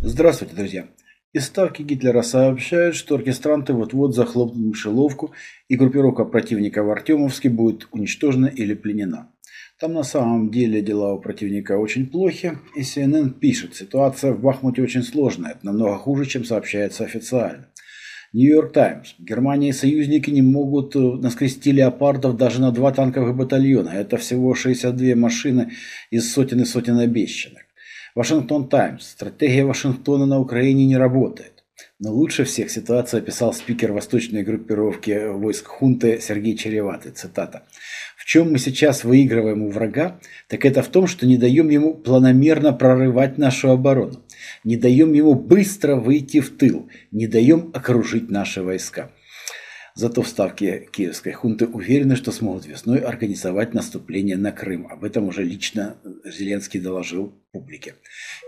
Здравствуйте, друзья! Из ставки Гитлера сообщают, что оркестранты вот-вот захлопнут мышеловку и группировка противника в Артемовске будет уничтожена или пленена. Там на самом деле дела у противника очень плохи, и CNN пишет, ситуация в Бахмуте очень сложная, намного хуже, чем сообщается официально. Нью-Йорк Таймс. Германия и союзники не могут э, наскрести леопардов даже на два танковых батальона. Это всего 62 машины из сотен и сотен обещанных. Вашингтон Таймс. Стратегия Вашингтона на Украине не работает. Но лучше всех ситуацию описал спикер восточной группировки войск хунты Сергей Череватый. Цитата. В чем мы сейчас выигрываем у врага, так это в том, что не даем ему планомерно прорывать нашу оборону, не даем ему быстро выйти в тыл, не даем окружить наши войска. Зато в ставке киевской хунты уверены, что смогут весной организовать наступление на Крым. Об этом уже лично Зеленский доложил публике.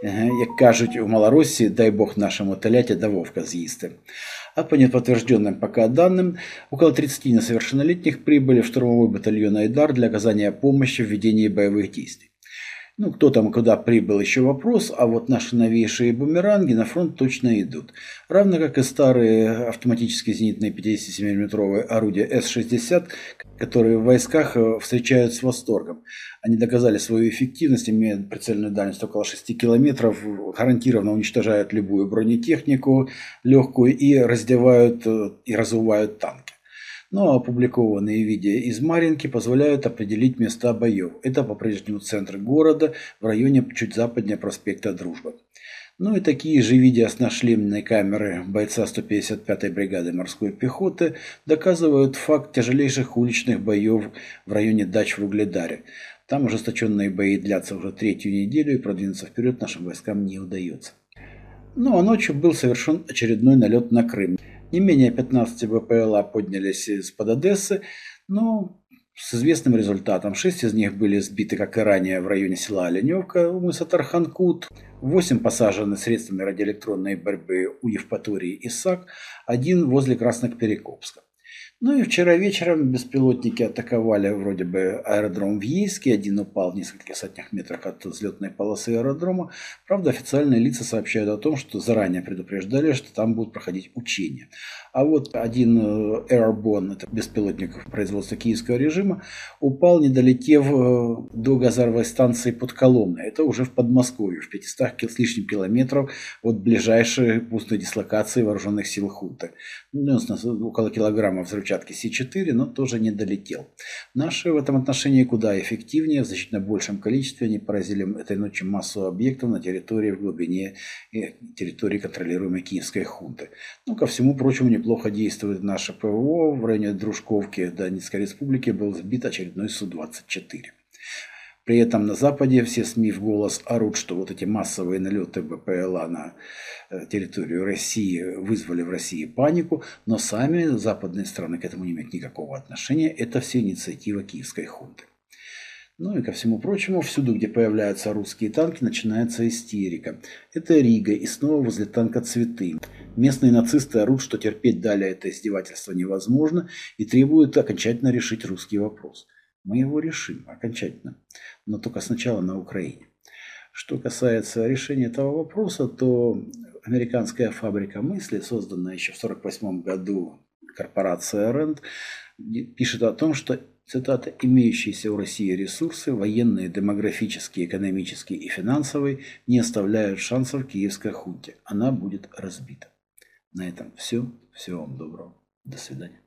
Як кажуть у Малоросії, дай бог нашему теляті да вовка з'їсти. А по неподтвержденным пока данным, около 30 несовершеннолетних прибыли в штурмовой батальон «Айдар» для оказания помощи в ведении боевых действий. Ну, кто там куда прибыл, еще вопрос, а вот наши новейшие бумеранги на фронт точно идут. Равно как и старые автоматические зенитные 57-мм орудия С-60, которые в войсках э, встречают с восторгом. Они доказали свою эффективность, имея прицельную дальность около 6 километров, гарантированно уничтожают любую бронетехнику легкую и раздевают э, и разувают танки но опубликованные видео из Маринки позволяют определить места боев. Это по-прежнему центр города, в районе чуть западнее проспекта Дружбы. Ну и такие же видео с нашлемной камеры бойца 155-й бригады морской пехоты доказывают факт тяжелейших уличных боев в районе дач в Угледаре. Там ожесточенные бои длятся уже третью неделю и продвинуться вперед нашим войскам не удается. Ну а ночью был совершен очередной налет на Крым. Не менее 15 БПЛА поднялись из-под Одессы, но с известным результатом. Шесть из них были сбиты, как и ранее, в районе села Оленевка у мыса Тарханкут. Восемь посажены средствами радиоэлектронной борьбы у Евпатории и САК. Один возле Краснокперекопска. Ну и вчера вечером беспилотники атаковали вроде бы аэродром в Ейске. Один упал в нескольких сотнях метрах от взлетной полосы аэродрома. Правда, официальные лица сообщают о том, что заранее предупреждали, что там будут проходить учения. А вот один э, Airborne, это беспилотник производства киевского режима, упал, не долетев э, до газовой станции под Коломной. Это уже в Подмосковье, в 500 с лишним километров от ближайшей пустой дислокации вооруженных сил Хуты. Ну, около килограмма взрывчатки площадке С4, но тоже не долетел. Наши в этом отношении куда эффективнее, в значительно большем количестве они поразили этой ночью массу объектов на территории в глубине территории, контролируемой киевской хунты. Ну, ко всему прочему, неплохо действует наше ПВО. В районе Дружковки Донецкой республики был сбит очередной Су-24. При этом на Западе все СМИ в голос орут, что вот эти массовые налеты БПЛА на э, территорию России вызвали в России панику, но сами западные страны к этому не имеют никакого отношения. Это все инициатива киевской хунты. Ну и ко всему прочему, всюду, где появляются русские танки, начинается истерика. Это Рига и снова возле танка цветы. Местные нацисты орут, что терпеть далее это издевательство невозможно и требуют окончательно решить русский вопрос. Мы его решим окончательно, но только сначала на Украине. Что касается решения этого вопроса, то американская фабрика мысли, созданная еще в 1948 году корпорация РЕНД, пишет о том, что, цитата, «имеющиеся у России ресурсы, военные, демографические, экономические и финансовые, не оставляют шансов киевской хунте. Она будет разбита». На этом все. Всего вам доброго. До свидания.